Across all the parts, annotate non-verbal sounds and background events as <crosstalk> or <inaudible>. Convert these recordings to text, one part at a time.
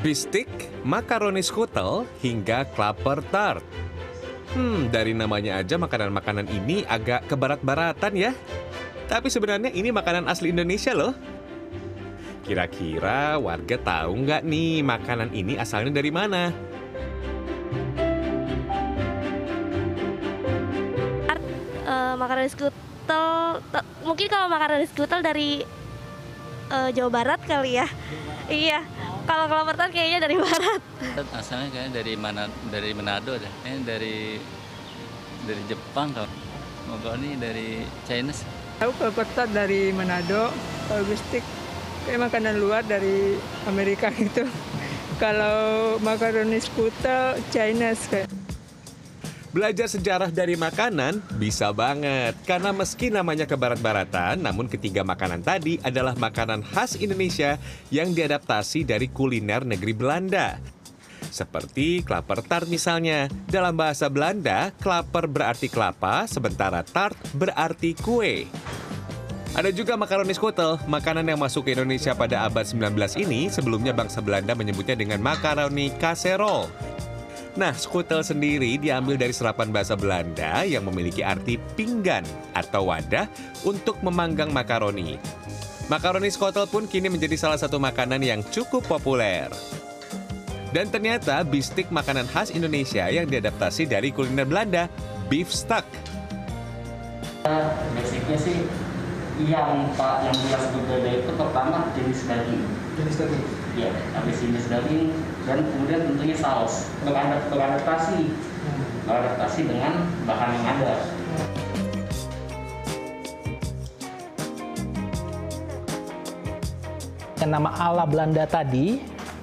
bistik, makaroni skutel, hingga klaper tart. Hmm, dari namanya aja makanan-makanan ini agak ke barat-baratan ya. Tapi sebenarnya ini makanan asli Indonesia loh. Kira-kira warga tahu nggak nih makanan ini asalnya dari mana? uh, makanan skutel mungkin kalau makanan skutel dari uh, Jawa Barat kali ya iya kalau kelapa tart kayaknya dari barat asalnya kayaknya dari mana dari Manado deh eh, dari dari Jepang kalau mau ini dari Chinese Tahu kelapa tart dari Manado, kalau bistik kayak makanan luar dari Amerika <laughs> gitu. Kalau makaroni skutel Chinese kayak. Belajar sejarah dari makanan bisa banget, karena meski namanya kebarat-baratan, namun ketiga makanan tadi adalah makanan khas Indonesia yang diadaptasi dari kuliner negeri Belanda. Seperti klaper tart misalnya. Dalam bahasa Belanda, klaper berarti kelapa, sementara tart berarti kue. Ada juga makaroni skutel, makanan yang masuk ke Indonesia pada abad 19 ini sebelumnya bangsa Belanda menyebutnya dengan makaroni kaserol. Nah, skutel sendiri diambil dari serapan bahasa Belanda yang memiliki arti pinggan atau wadah untuk memanggang makaroni. Makaroni skutel pun kini menjadi salah satu makanan yang cukup populer. Dan ternyata bistik makanan khas Indonesia yang diadaptasi dari kuliner Belanda, beef stuck. basicnya sih yang yang jelas berbeda itu pertama jenis daging jenis daging? Ya habis jenis daging dan kemudian tentunya saus. Beradapt- beradaptasi beradaptasi dengan bahan yang ada. Yang nama ala Belanda tadi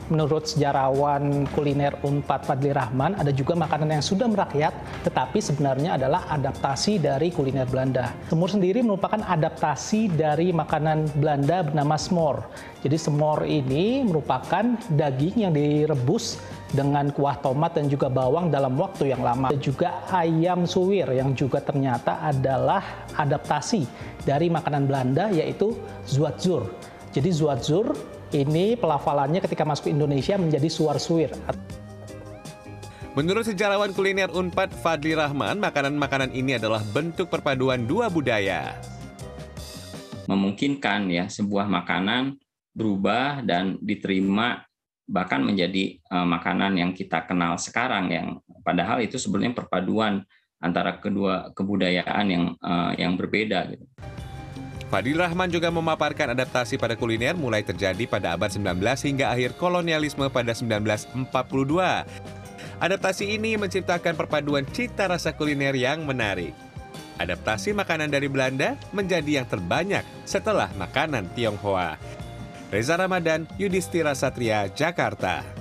menurut sejarawan kuliner Unpad Fadli Rahman ada juga makanan yang sudah merakyat tetapi sebenarnya adalah adaptasi dari kuliner Belanda. Semur sendiri merupakan adaptasi dari makanan Belanda bernama smor. Jadi semor ini merupakan daging yang direbus dengan kuah tomat dan juga bawang dalam waktu yang lama. Ada juga ayam suwir yang juga ternyata adalah adaptasi dari makanan Belanda yaitu zuatzur. Jadi zuatzur ini pelafalannya ketika masuk ke Indonesia menjadi suar suwir. Menurut sejarawan kuliner Unpad Fadli Rahman, makanan-makanan ini adalah bentuk perpaduan dua budaya. memungkinkan ya sebuah makanan berubah dan diterima bahkan menjadi eh, makanan yang kita kenal sekarang yang padahal itu sebenarnya perpaduan antara kedua kebudayaan yang eh, yang berbeda gitu. Fadil Rahman juga memaparkan adaptasi pada kuliner mulai terjadi pada abad 19 hingga akhir kolonialisme pada 1942. Adaptasi ini menciptakan perpaduan cita rasa kuliner yang menarik. Adaptasi makanan dari Belanda menjadi yang terbanyak setelah makanan Tionghoa. Reza Ramadan, Yudhistira Satria, Jakarta.